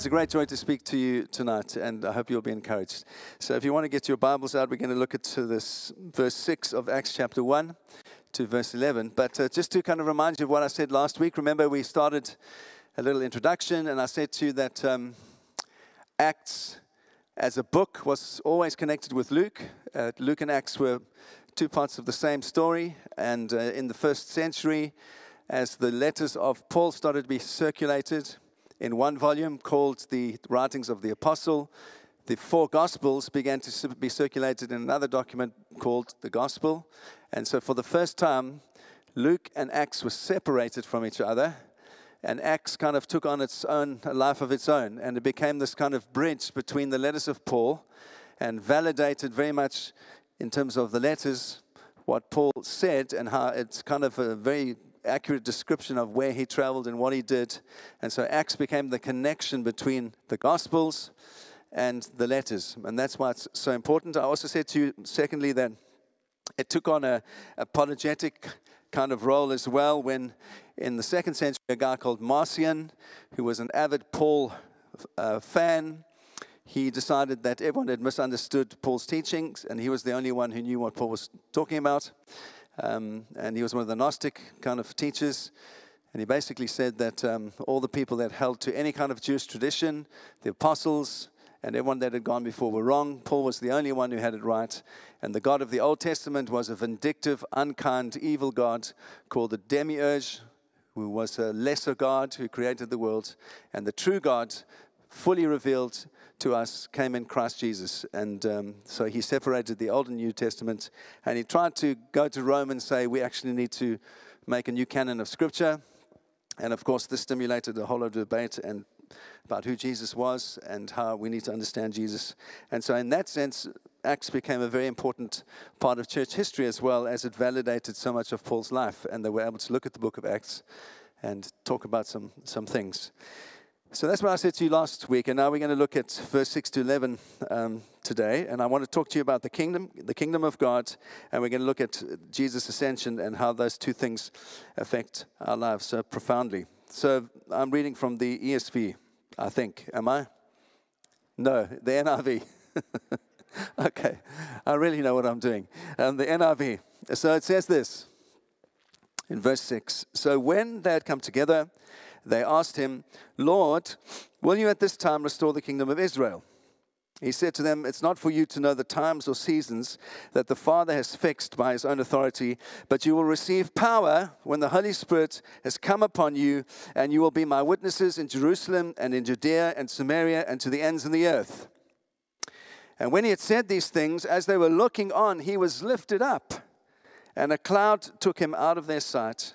It's a great joy to speak to you tonight, and I hope you'll be encouraged. So, if you want to get your Bibles out, we're going to look at this verse 6 of Acts chapter 1 to verse 11. But uh, just to kind of remind you of what I said last week, remember we started a little introduction, and I said to you that um, Acts as a book was always connected with Luke. Uh, Luke and Acts were two parts of the same story, and uh, in the first century, as the letters of Paul started to be circulated, in one volume called The Writings of the Apostle. The four Gospels began to be circulated in another document called the Gospel. And so, for the first time, Luke and Acts were separated from each other. And Acts kind of took on its own a life of its own. And it became this kind of bridge between the letters of Paul and validated very much in terms of the letters what Paul said and how it's kind of a very accurate description of where he traveled and what he did. And so Acts became the connection between the Gospels and the letters. And that's why it's so important. I also said to you, secondly, that it took on a apologetic kind of role as well when in the second century a guy called Marcion who was an avid paul uh, fan he decided that everyone had misunderstood paul's teachings and he was the only one who knew what paul was talking about um, and he was one of the Gnostic kind of teachers. And he basically said that um, all the people that held to any kind of Jewish tradition, the apostles, and everyone that had gone before were wrong. Paul was the only one who had it right. And the God of the Old Testament was a vindictive, unkind, evil God called the Demiurge, who was a lesser God who created the world. And the true God, fully revealed, to us came in Christ Jesus. And um, so he separated the Old and New Testament. And he tried to go to Rome and say, we actually need to make a new canon of Scripture. And of course, this stimulated a whole lot of debate and about who Jesus was and how we need to understand Jesus. And so, in that sense, Acts became a very important part of church history as well as it validated so much of Paul's life. And they were able to look at the book of Acts and talk about some, some things. So that's what I said to you last week, and now we're going to look at verse 6 to 11 um, today. And I want to talk to you about the kingdom, the kingdom of God, and we're going to look at Jesus' ascension and how those two things affect our lives so profoundly. So I'm reading from the ESV, I think. Am I? No, the NIV. okay, I really know what I'm doing. Um, the NIV. So it says this in verse 6 So when they had come together, they asked him, Lord, will you at this time restore the kingdom of Israel? He said to them, It's not for you to know the times or seasons that the Father has fixed by his own authority, but you will receive power when the Holy Spirit has come upon you, and you will be my witnesses in Jerusalem and in Judea and Samaria and to the ends of the earth. And when he had said these things, as they were looking on, he was lifted up, and a cloud took him out of their sight.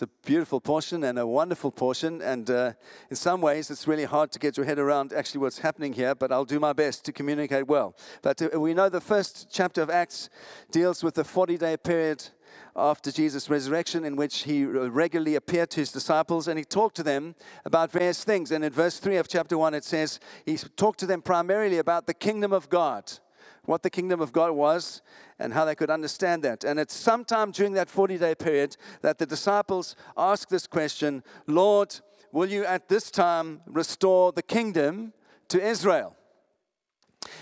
It's a beautiful portion and a wonderful portion. And uh, in some ways, it's really hard to get your head around actually what's happening here, but I'll do my best to communicate well. But uh, we know the first chapter of Acts deals with the 40 day period after Jesus' resurrection, in which he regularly appeared to his disciples and he talked to them about various things. And in verse 3 of chapter 1, it says he talked to them primarily about the kingdom of God what the kingdom of God was and how they could understand that. And it's sometime during that 40 day period that the disciples ask this question Lord, will you at this time restore the kingdom to Israel?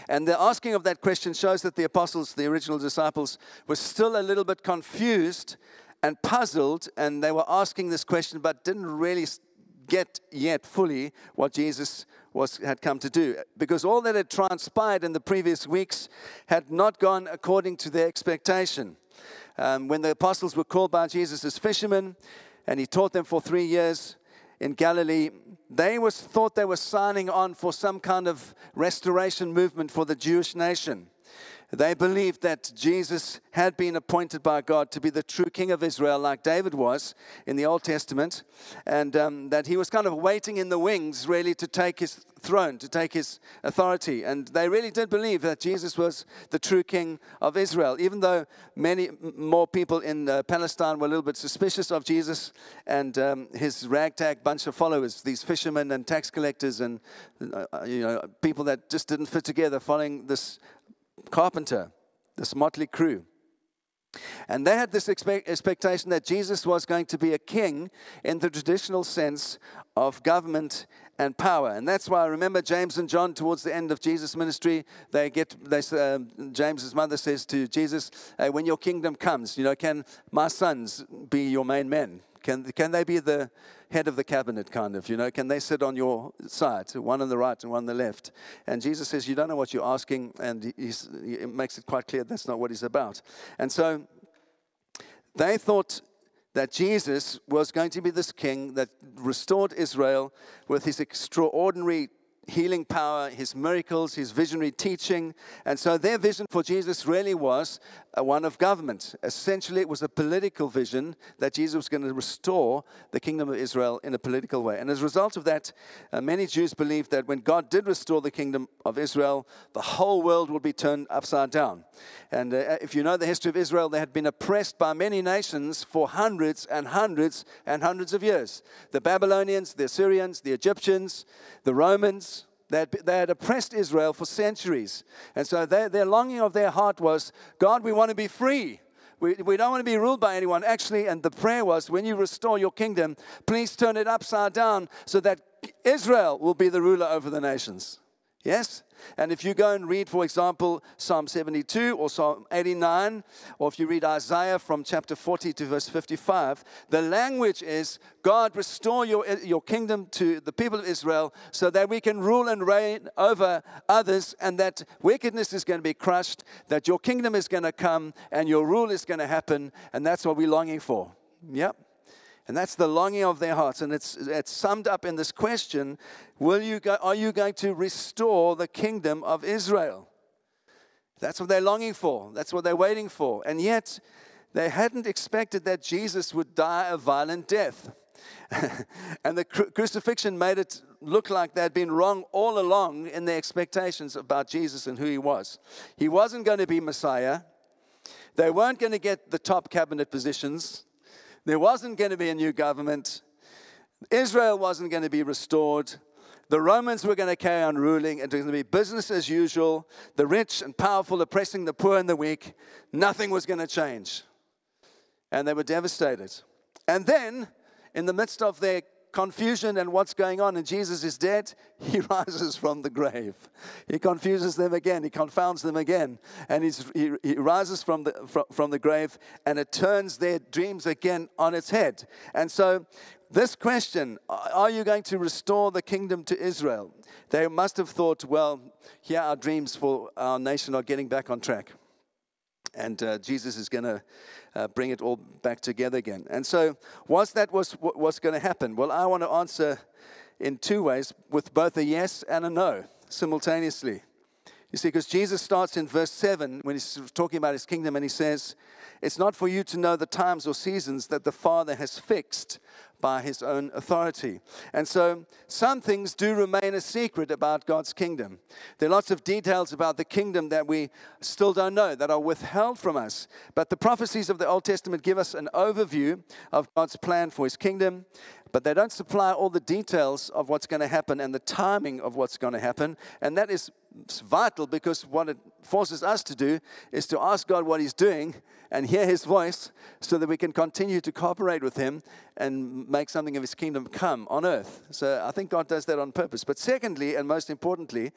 And the asking of that question shows that the apostles, the original disciples, were still a little bit confused and puzzled, and they were asking this question but didn't really get yet fully what Jesus was, had come to do. Because all that had transpired in the previous weeks had not gone according to their expectation. Um, when the apostles were called by Jesus as fishermen, and he taught them for three years in Galilee, they was, thought they were signing on for some kind of restoration movement for the Jewish nation. They believed that Jesus had been appointed by God to be the true king of Israel, like David was in the Old Testament, and um, that he was kind of waiting in the wings, really, to take his throne, to take his authority. And they really did believe that Jesus was the true king of Israel, even though many more people in uh, Palestine were a little bit suspicious of Jesus and um, his ragtag bunch of followers, these fishermen and tax collectors and uh, you know people that just didn't fit together, following this carpenter, this motley crew. And they had this expect- expectation that Jesus was going to be a king in the traditional sense of government and power. And that's why I remember James and John towards the end of Jesus' ministry, they get, they, uh, James's mother says to Jesus, hey, when your kingdom comes, you know, can my sons be your main men? Can, can they be the head of the cabinet, kind of? You know, can they sit on your side, one on the right and one on the left? And Jesus says, You don't know what you're asking, and he makes it quite clear that's not what he's about. And so they thought that Jesus was going to be this king that restored Israel with his extraordinary healing power, his miracles, his visionary teaching. And so their vision for Jesus really was one of government. Essentially, it was a political vision that Jesus was going to restore the kingdom of Israel in a political way. And as a result of that, uh, many Jews believed that when God did restore the kingdom of Israel, the whole world would be turned upside down. And uh, if you know the history of Israel, they had been oppressed by many nations for hundreds and hundreds and hundreds of years the Babylonians, the Assyrians, the Egyptians, the Romans. They had, they had oppressed Israel for centuries. And so they, their longing of their heart was God, we want to be free. We, we don't want to be ruled by anyone. Actually, and the prayer was when you restore your kingdom, please turn it upside down so that Israel will be the ruler over the nations. Yes? And if you go and read, for example, Psalm 72 or Psalm 89, or if you read Isaiah from chapter 40 to verse 55, the language is God, restore your, your kingdom to the people of Israel so that we can rule and reign over others and that wickedness is going to be crushed, that your kingdom is going to come and your rule is going to happen. And that's what we're longing for. Yep. And that's the longing of their hearts. And it's, it's summed up in this question Will you go, Are you going to restore the kingdom of Israel? That's what they're longing for. That's what they're waiting for. And yet, they hadn't expected that Jesus would die a violent death. and the cru- crucifixion made it look like they'd been wrong all along in their expectations about Jesus and who he was. He wasn't going to be Messiah. They weren't going to get the top cabinet positions. There wasn't going to be a new government. Israel wasn't going to be restored. The Romans were going to carry on ruling. It was going to be business as usual. The rich and powerful oppressing the poor and the weak. Nothing was going to change. And they were devastated. And then, in the midst of their confusion and what's going on, and Jesus is dead, he rises from the grave. He confuses them again, he confounds them again, and he, he rises from the, from, from the grave, and it turns their dreams again on its head. And so, this question, are you going to restore the kingdom to Israel? They must have thought, well, here our dreams for our nation are getting back on track. And uh, Jesus is going to uh, bring it all back together again. And so, was that was what's going to happen? Well, I want to answer in two ways with both a yes and a no simultaneously. You see, because Jesus starts in verse 7 when he's talking about his kingdom and he says, It's not for you to know the times or seasons that the Father has fixed by his own authority. And so some things do remain a secret about God's kingdom. There are lots of details about the kingdom that we still don't know, that are withheld from us. But the prophecies of the Old Testament give us an overview of God's plan for his kingdom but they don't supply all the details of what's going to happen and the timing of what's going to happen. And that is vital because what it forces us to do is to ask God what He's doing and hear His voice so that we can continue to cooperate with Him and make something of His kingdom come on earth. So I think God does that on purpose. But secondly, and most importantly,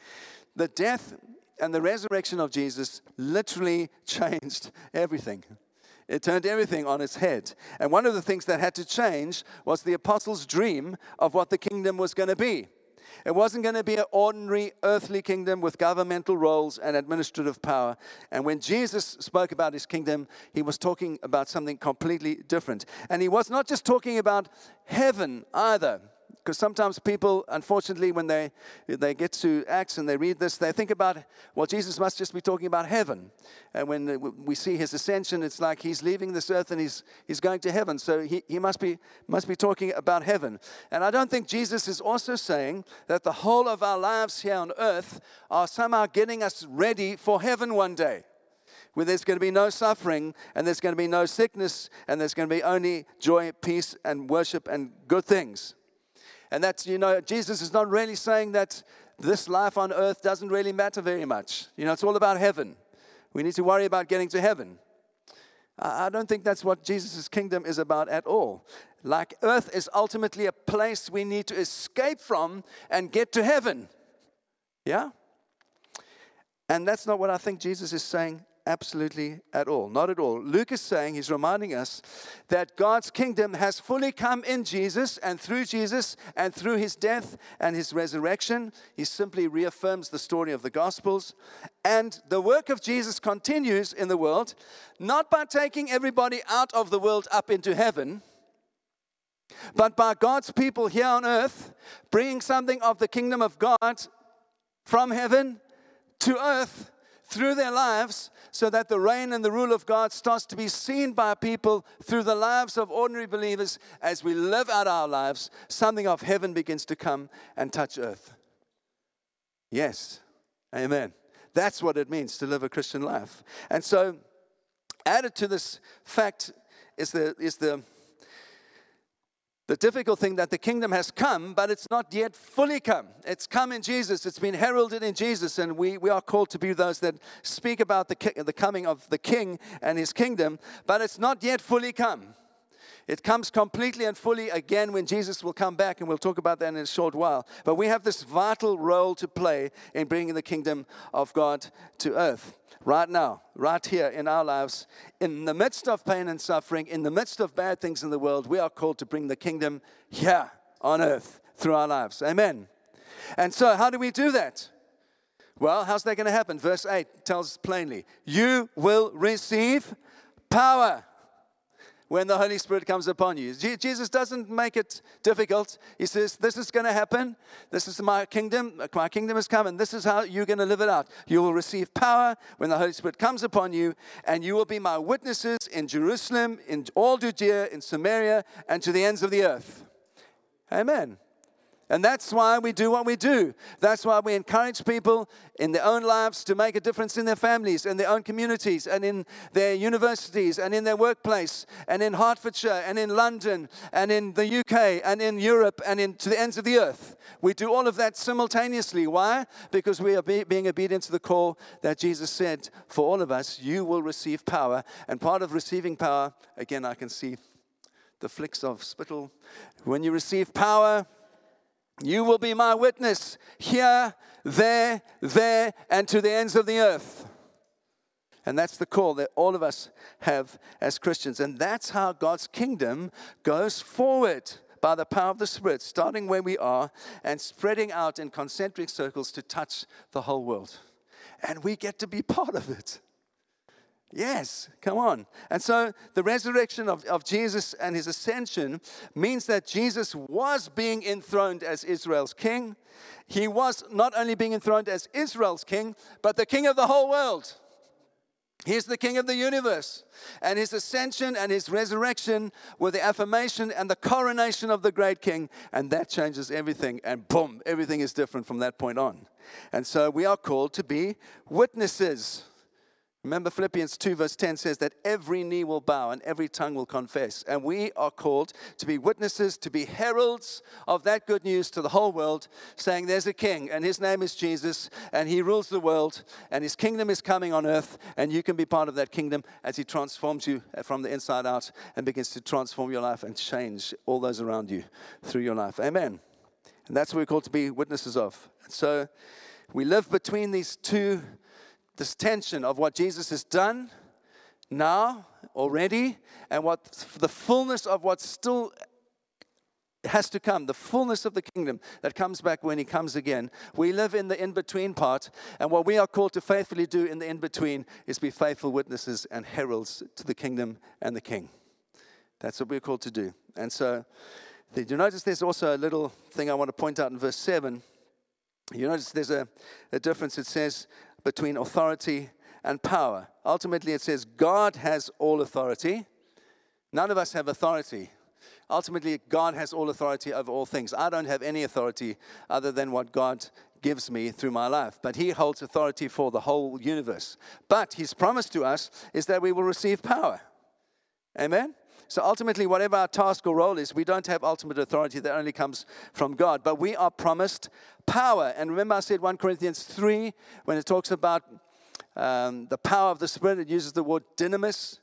the death and the resurrection of Jesus literally changed everything. It turned everything on its head. And one of the things that had to change was the apostles' dream of what the kingdom was going to be. It wasn't going to be an ordinary earthly kingdom with governmental roles and administrative power. And when Jesus spoke about his kingdom, he was talking about something completely different. And he was not just talking about heaven either. Because sometimes people, unfortunately, when they, they get to Acts and they read this, they think about, well, Jesus must just be talking about heaven. And when we see his ascension, it's like he's leaving this earth and he's, he's going to heaven. So he, he must, be, must be talking about heaven. And I don't think Jesus is also saying that the whole of our lives here on earth are somehow getting us ready for heaven one day where there's going to be no suffering and there's going to be no sickness and there's going to be only joy, peace, and worship and good things. And that's, you know, Jesus is not really saying that this life on earth doesn't really matter very much. You know, it's all about heaven. We need to worry about getting to heaven. I don't think that's what Jesus' kingdom is about at all. Like earth is ultimately a place we need to escape from and get to heaven. Yeah? And that's not what I think Jesus is saying Absolutely at all. Not at all. Luke is saying, he's reminding us that God's kingdom has fully come in Jesus and through Jesus and through his death and his resurrection. He simply reaffirms the story of the Gospels. And the work of Jesus continues in the world, not by taking everybody out of the world up into heaven but by God's people here on earth, bringing something of the kingdom of God from heaven to earth through their lives so that the reign and the rule of God starts to be seen by people through the lives of ordinary believers as we live out our lives, something of heaven begins to come and touch earth. Yes, amen. That's what it means to live a Christian life. And so, added to this fact is the, is the the difficult thing that the kingdom has come, but it's not yet fully come. It's come in Jesus. It's been heralded in Jesus, and we, we are called to be those that speak about the, the coming of the King and his kingdom, but it's not yet fully come. It comes completely and fully again when Jesus will come back, and we'll talk about that in a short while. But we have this vital role to play in bringing the kingdom of God to earth right now, right here in our lives, in the midst of pain and suffering, in the midst of bad things in the world, we are called to bring the kingdom here on earth through our lives. Amen. And so, how do we do that? Well, how's that going to happen? Verse 8 tells us plainly you will receive power when the Holy Spirit comes upon you. Jesus doesn't make it difficult. He says, This is going to happen. This is my kingdom. My kingdom has come, and this is how you're going to live it out. You will receive power when the Holy Spirit comes upon you, and you will be my witnesses in Jerusalem, in all Judea, in Samaria, and to the ends of the earth. Amen. And that's why we do what we do. That's why we encourage people in their own lives to make a difference in their families, in their own communities, and in their universities, and in their workplace, and in Hertfordshire, and in London, and in the UK, and in Europe, and in, to the ends of the earth. We do all of that simultaneously. Why? Because we are be, being obedient to the call that Jesus said for all of us you will receive power. And part of receiving power, again, I can see the flicks of spittle. When you receive power, you will be my witness here, there, there, and to the ends of the earth. And that's the call that all of us have as Christians. And that's how God's kingdom goes forward by the power of the Spirit, starting where we are and spreading out in concentric circles to touch the whole world. And we get to be part of it. Yes, come on. And so the resurrection of, of Jesus and his ascension means that Jesus was being enthroned as Israel's king. He was not only being enthroned as Israel's king, but the king of the whole world. He's the king of the universe. And his ascension and his resurrection were the affirmation and the coronation of the great king. And that changes everything. And boom, everything is different from that point on. And so we are called to be witnesses. Remember, Philippians 2, verse 10 says that every knee will bow and every tongue will confess. And we are called to be witnesses, to be heralds of that good news to the whole world, saying there's a king, and his name is Jesus, and he rules the world, and his kingdom is coming on earth, and you can be part of that kingdom as he transforms you from the inside out and begins to transform your life and change all those around you through your life. Amen. And that's what we're called to be witnesses of. And so we live between these two this tension of what Jesus has done now already and what the fullness of what still has to come, the fullness of the kingdom that comes back when he comes again. We live in the in between part, and what we are called to faithfully do in the in between is be faithful witnesses and heralds to the kingdom and the king. That's what we're called to do. And so Did you notice there's also a little thing I want to point out in verse 7? You notice there's a, a difference, it says, between authority and power. Ultimately, it says God has all authority. None of us have authority. Ultimately, God has all authority over all things. I don't have any authority other than what God gives me through my life. But He holds authority for the whole universe. But His promise to us is that we will receive power. Amen? So ultimately, whatever our task or role is, we don't have ultimate authority that only comes from God. But we are promised power. And remember, I said 1 Corinthians 3, when it talks about um, the power of the Spirit, it uses the word dynamis.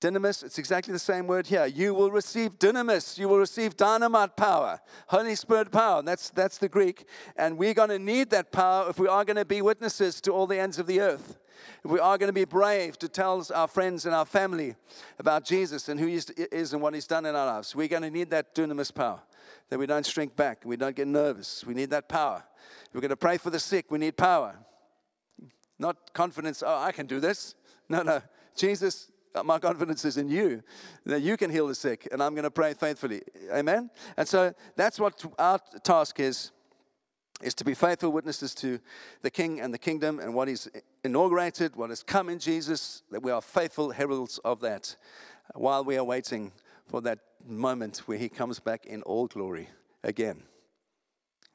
Dynamis, it's exactly the same word here. You will receive dynamis. You will receive dynamite power, Holy Spirit power. That's, that's the Greek. And we're going to need that power if we are going to be witnesses to all the ends of the earth. If we are going to be brave to tell our friends and our family about Jesus and who he is and what he's done in our lives, we're going to need that dynamis power. That we don't shrink back, we don't get nervous. We need that power. If we're going to pray for the sick, we need power. Not confidence, oh, I can do this. No, no. Jesus Uh, my confidence is in you that you can heal the sick, and I'm going to pray faithfully. Amen? And so that's what our task is is to be faithful witnesses to the king and the kingdom and what he's inaugurated, what has come in Jesus, that we are faithful heralds of that uh, while we are waiting for that moment where he comes back in all glory again.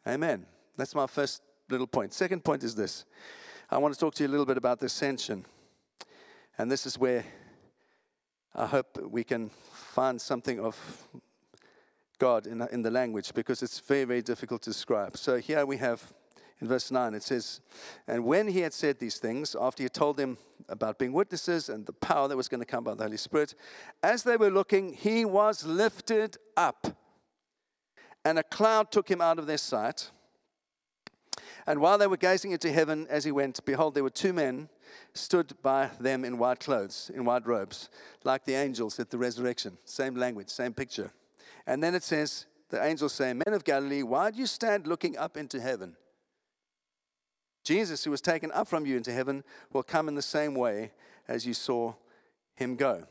Amen. That's my first little point. Second point is this I want to talk to you a little bit about the ascension. And this is where I hope we can find something of God in, in the language because it's very, very difficult to describe. So here we have in verse 9, it says, And when he had said these things, after he had told them about being witnesses and the power that was going to come by the Holy Spirit, as they were looking, he was lifted up, and a cloud took him out of their sight. And while they were gazing into heaven as he went, behold, there were two men stood by them in white clothes, in white robes, like the angels at the resurrection. Same language, same picture. And then it says, the angels say, Men of Galilee, why do you stand looking up into heaven? Jesus, who was taken up from you into heaven, will come in the same way as you saw him go.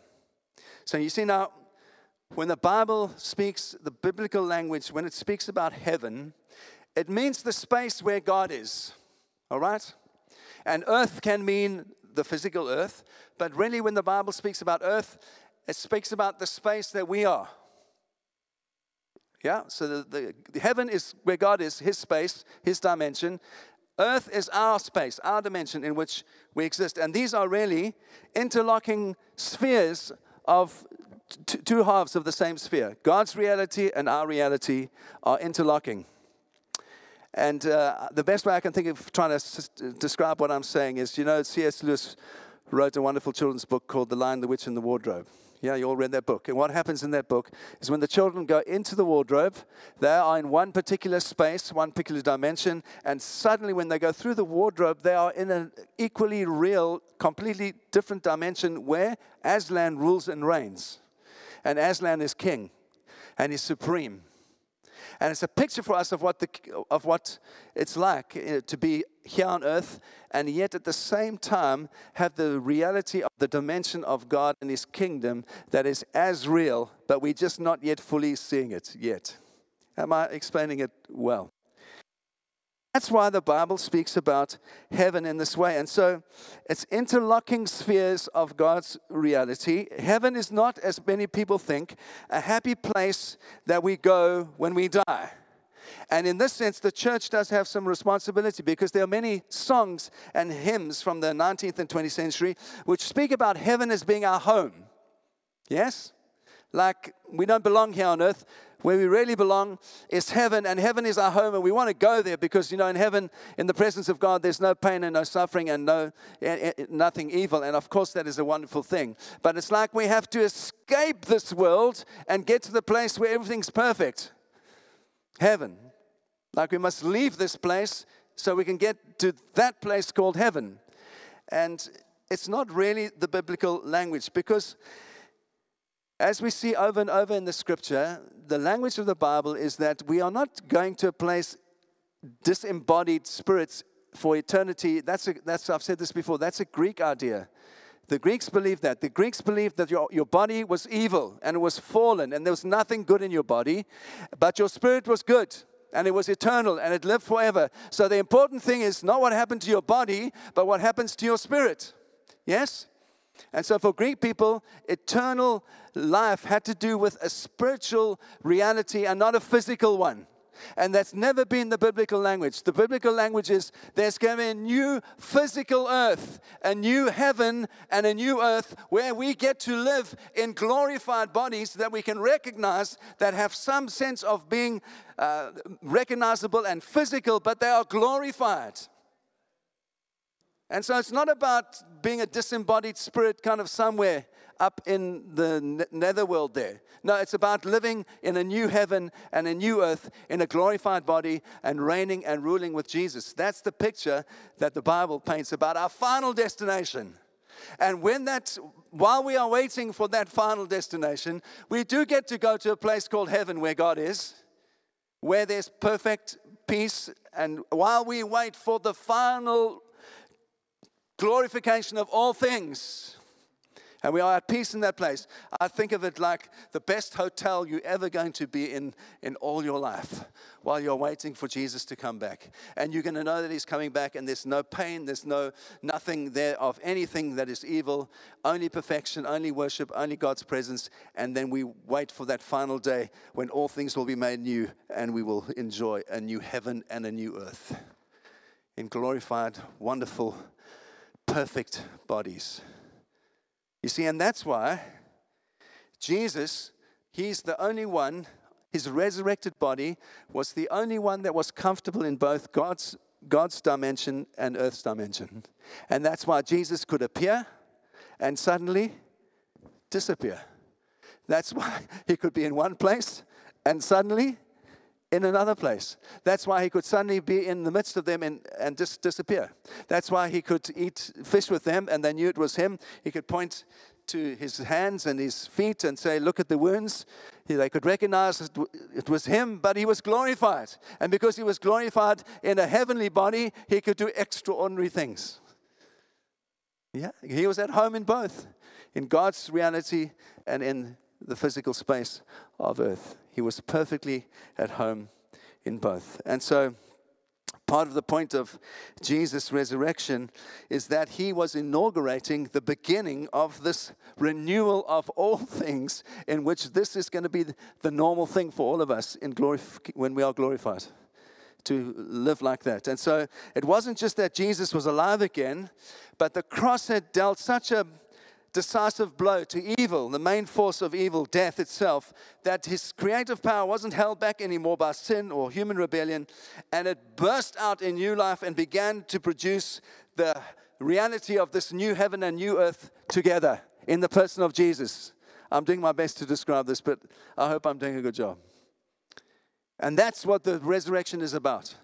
So you see now, when the Bible speaks the biblical language, when it speaks about heaven, it means the space where God is. All right? And earth can mean the physical earth, but really, when the Bible speaks about earth, it speaks about the space that we are. Yeah, so the, the, the heaven is where God is, His space, His dimension. Earth is our space, our dimension in which we exist. And these are really interlocking spheres of t- two halves of the same sphere. God's reality and our reality are interlocking. And uh, the best way I can think of trying to describe what I'm saying is you know, C.S. Lewis wrote a wonderful children's book called The Lion, the Witch, and the Wardrobe. Yeah, you all read that book. And what happens in that book is when the children go into the wardrobe, they are in one particular space, one particular dimension, and suddenly when they go through the wardrobe, they are in an equally real, completely different dimension where Aslan rules and reigns. And Aslan is king and he's supreme. And it's a picture for us of what, the, of what it's like uh, to be here on earth and yet at the same time have the reality of the dimension of God and His kingdom that is as real, but we're just not yet fully seeing it yet. Am I explaining it well? That's why the Bible speaks about heaven in this way. And so it's interlocking spheres of God's reality. Heaven is not, as many people think, a happy place that we go when we die. And in this sense, the church does have some responsibility because there are many songs and hymns from the 19th and 20th century which speak about heaven as being our home. Yes? Like we don't belong here on earth, where we really belong is heaven, and heaven is our home, and we want to go there because, you know, in heaven, in the presence of God, there's no pain and no suffering and no eh, eh, nothing evil. And of course, that is a wonderful thing. But it's like we have to escape this world and get to the place where everything's perfect heaven. Like we must leave this place so we can get to that place called heaven. And it's not really the biblical language because as we see over and over in the scripture, the language of the Bible is that we are not going to a place disembodied spirits for eternity. That's, a, that's I've said this before, that's a Greek idea. The Greeks believed that. The Greeks believed that your, your body was evil and was fallen and there was nothing good in your body, but your spirit was good and it was eternal and it lived forever. So the important thing is not what happened to your body, but what happens to your spirit. Yes? And so for Greek people, eternal life had to do with a spiritual reality and not a physical one. And that's never been the biblical language. The biblical language is there's going to be a new physical earth, a new heaven, and a new earth where we get to live in glorified bodies that we can recognize that have some sense of being uh, recognizable and physical, but they are glorified. And so it's not about being a disembodied spirit kind of somewhere up in the netherworld there. No, it's about living in a new heaven and a new earth in a glorified body and reigning and ruling with Jesus. That's the picture that the Bible paints about our final destination. And when that, while we are waiting for that final destination, we do get to go to a place called heaven where God is, where there's perfect peace. And while we wait for the final glorification of all things, and we are at peace in that place. I think of it like the best hotel you're ever going to be in in all your life while you're waiting for Jesus to come back. And you're going to know that he's coming back and there's no pain, there's no nothing there of anything that is evil, only perfection, only worship, only God's presence. And then we wait for that final day when all things will be made new and we will enjoy a new heaven and a new earth in glorified, wonderful, perfect bodies. You see, and that's why Jesus, he's the only one, his resurrected body was the only one that was comfortable in both God's, God's dimension and earth's dimension. And that's why Jesus could appear and suddenly disappear. That's why he could be in one place and suddenly in another place. That's why he could suddenly be in the midst of them and, and just disappear. That's why he could eat fish with them and they knew it was him. He could point to his hands and his feet and say, Look at the wounds. They could recognize it was him, but he was glorified. And because he was glorified in a heavenly body, he could do extraordinary things. Yeah, he was at home in both, in God's reality and in the physical space of earth. He was perfectly at home in both. And so, part of the point of Jesus' resurrection is that he was inaugurating the beginning of this renewal of all things, in which this is going to be the normal thing for all of us in glory when we are glorified. To live like that. And so it wasn't just that Jesus was alive again, but the cross had dealt such a decisive blow to evil, the main force of evil, death itself, that his creative power wasn't held back anymore by sin or human rebellion, and it burst out in new life and began to produce the reality of this new heaven and new earth together in the person of Jesus. I'm doing my best to describe this, but I hope I'm doing a good job. And that's what the resurrection is about.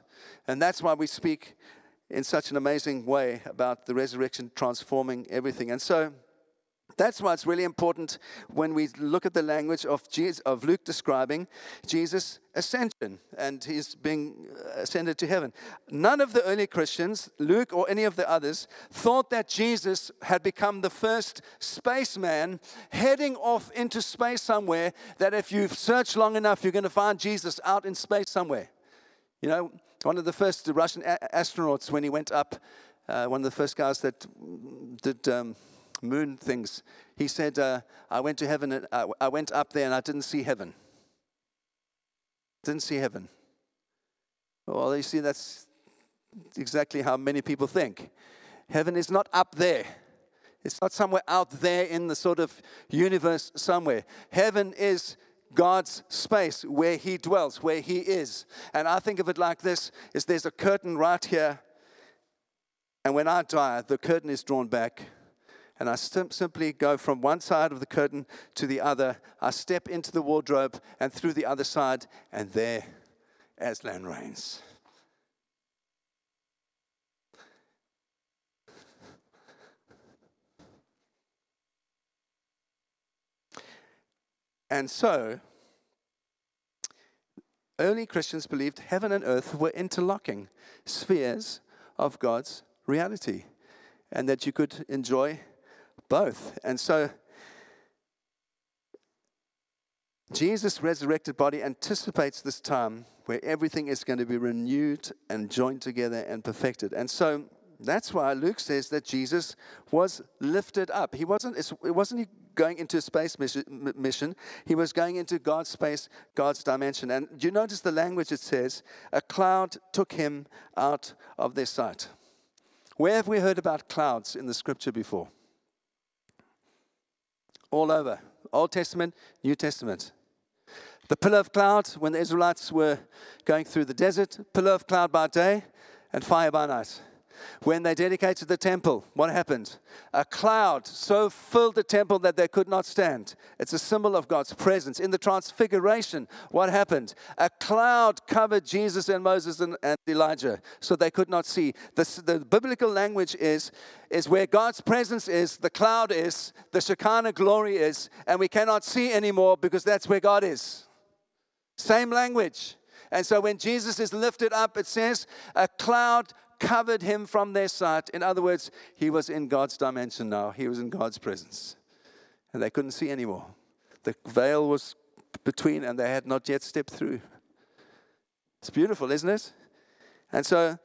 And that's why we speak in such an amazing way about the resurrection transforming everything. And so, that's why it's really important when we look at the language of, Jesus, of Luke describing Jesus' ascension and his being ascended to heaven. None of the early Christians, Luke or any of the others, thought that Jesus had become the first spaceman heading off into space somewhere, that if you search long enough, you're going to find Jesus out in space somewhere. You know, one of the first Russian astronauts, when he went up, uh, one of the first guys that did. Um, moon things. He said, uh, I went to heaven, and, uh, I went up there and I didn't see heaven. Didn't see heaven. Well, you see, that's exactly how many people think. Heaven is not up there. It's not somewhere out there in the sort of universe somewhere. Heaven is God's space where he dwells, where he is. And I think of it like this is there's a curtain right here. And when I die, the curtain is drawn back and I sim- simply go from one side of the curtain to the other. I step into the wardrobe and through the other side, and there Aslan reigns. And so, early Christians believed heaven and earth were interlocking spheres of God's reality, and that you could enjoy both. And so, Jesus' resurrected body anticipates this time where everything is going to be renewed and joined together and perfected. And so that's why Luke says that Jesus was lifted up. He wasn't, it wasn't going into a space mission, he was going into God's space, God's dimension. And you notice the language it says, a cloud took him out of their sight. Where have we heard about clouds in the scripture before? All over. Old Testament, New Testament. The pillar of cloud when the Israelites were going through the desert, pillar of cloud by day and fire by night. When they dedicated the temple, what happened? A cloud so filled the temple that they could not stand. It's a symbol of God's presence. In the transfiguration, what happened? A cloud covered Jesus and Moses and, and Elijah so they could not see. The, the biblical language is, is where God's presence is, the cloud is, the Shekinah glory is, and we cannot see anymore because that's where God is. Same language. And so when Jesus is lifted up, it says, a cloud covered him from their sight. In other words, he was in God's dimension now, he was in God's presence. And they couldn't see anymore. The veil was between, and they had not yet stepped through. It's beautiful, isn't it? And so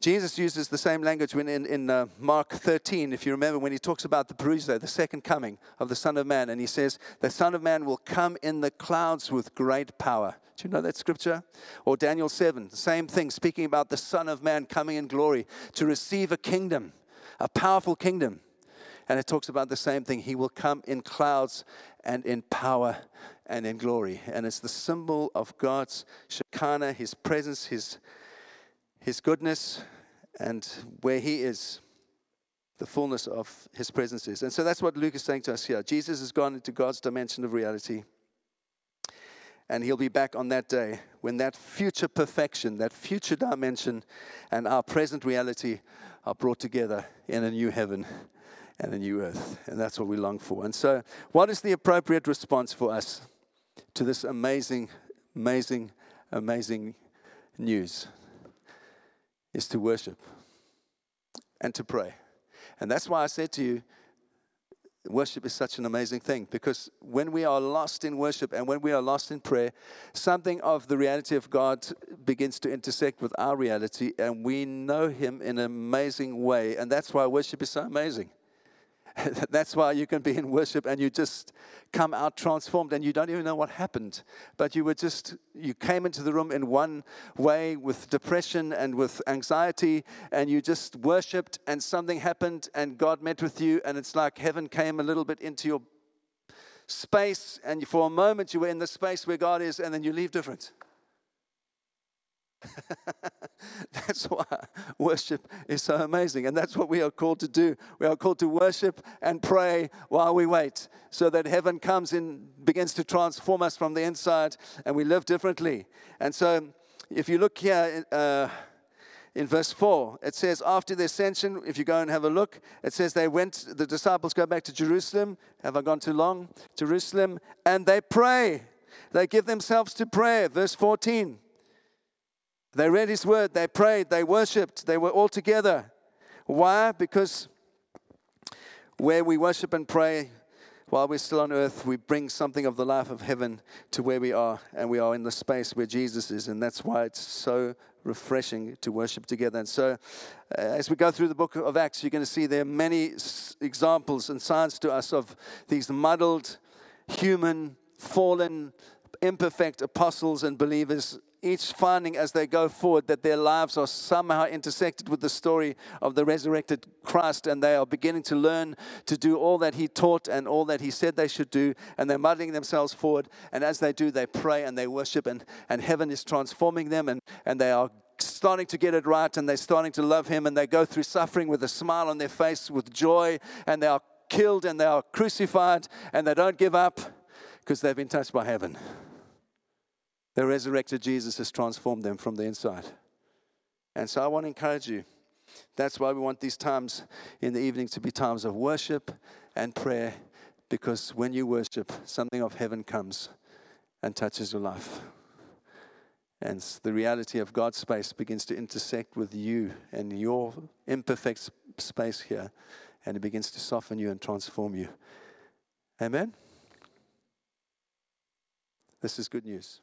Jesus uses the same language when in, in uh, Mark 13, if you remember, when he talks about the parousia, the second coming of the Son of Man, and he says, The Son of Man will come in the clouds with great power. Do you know that scripture? Or Daniel 7, the same thing, speaking about the Son of Man coming in glory to receive a kingdom, a powerful kingdom. And it talks about the same thing. He will come in clouds and in power and in glory. And it's the symbol of God's Shekinah, His presence, His, His goodness, and where He is, the fullness of His presence is. And so that's what Luke is saying to us here. Jesus has gone into God's dimension of reality. And he'll be back on that day when that future perfection, that future dimension, and our present reality are brought together in a new heaven and a new earth. And that's what we long for. And so, what is the appropriate response for us to this amazing, amazing, amazing news? Is to worship and to pray. And that's why I said to you, Worship is such an amazing thing because when we are lost in worship and when we are lost in prayer, something of the reality of God begins to intersect with our reality and we know Him in an amazing way. And that's why worship is so amazing. That's why you can be in worship and you just come out transformed and you don't even know what happened. But you were just, you came into the room in one way with depression and with anxiety and you just worshiped and something happened and God met with you and it's like heaven came a little bit into your space and for a moment you were in the space where God is and then you leave different. that's why worship is so amazing. And that's what we are called to do. We are called to worship and pray while we wait so that heaven comes and begins to transform us from the inside and we live differently. And so, if you look here, uh, in verse 4, it says, After the ascension, if you go and have a look, it says they went, the disciples go back to Jerusalem. Have I gone too long? Jerusalem, and they pray. They give themselves to prayer. Verse 14. They read his word, they prayed, they worshiped, they were all together. Why? Because where we worship and pray while we're still on earth, we bring something of the life of heaven to where we are, and we are in the space where Jesus is, and that's why it's so refreshing to worship together. And so, uh, as we go through the book of Acts, you're going to see there are many s- examples and signs to us of these muddled, human, fallen, imperfect apostles and believers each finding as they go forward that their lives are somehow intersected with the story of the resurrected Christ, and they are beginning to learn to do all that He taught and all that He said they should do, and they're muddling themselves forward. And as they do, they pray and they worship, and, and heaven is transforming them, and, and they are starting to get it right, and they're starting to love Him, and they go through suffering with a smile on their face, with joy, and they are killed and they are crucified, and they don't give up because they've been touched by heaven. The resurrected Jesus has transformed them from the inside. And so I want to encourage you. That's why we want these times in the evening to be times of worship and prayer, because when you worship, something of heaven comes and touches your life. And the reality of God's space begins to intersect with you and your imperfect space here. and it begins to soften you and transform you. Amen? This is good news.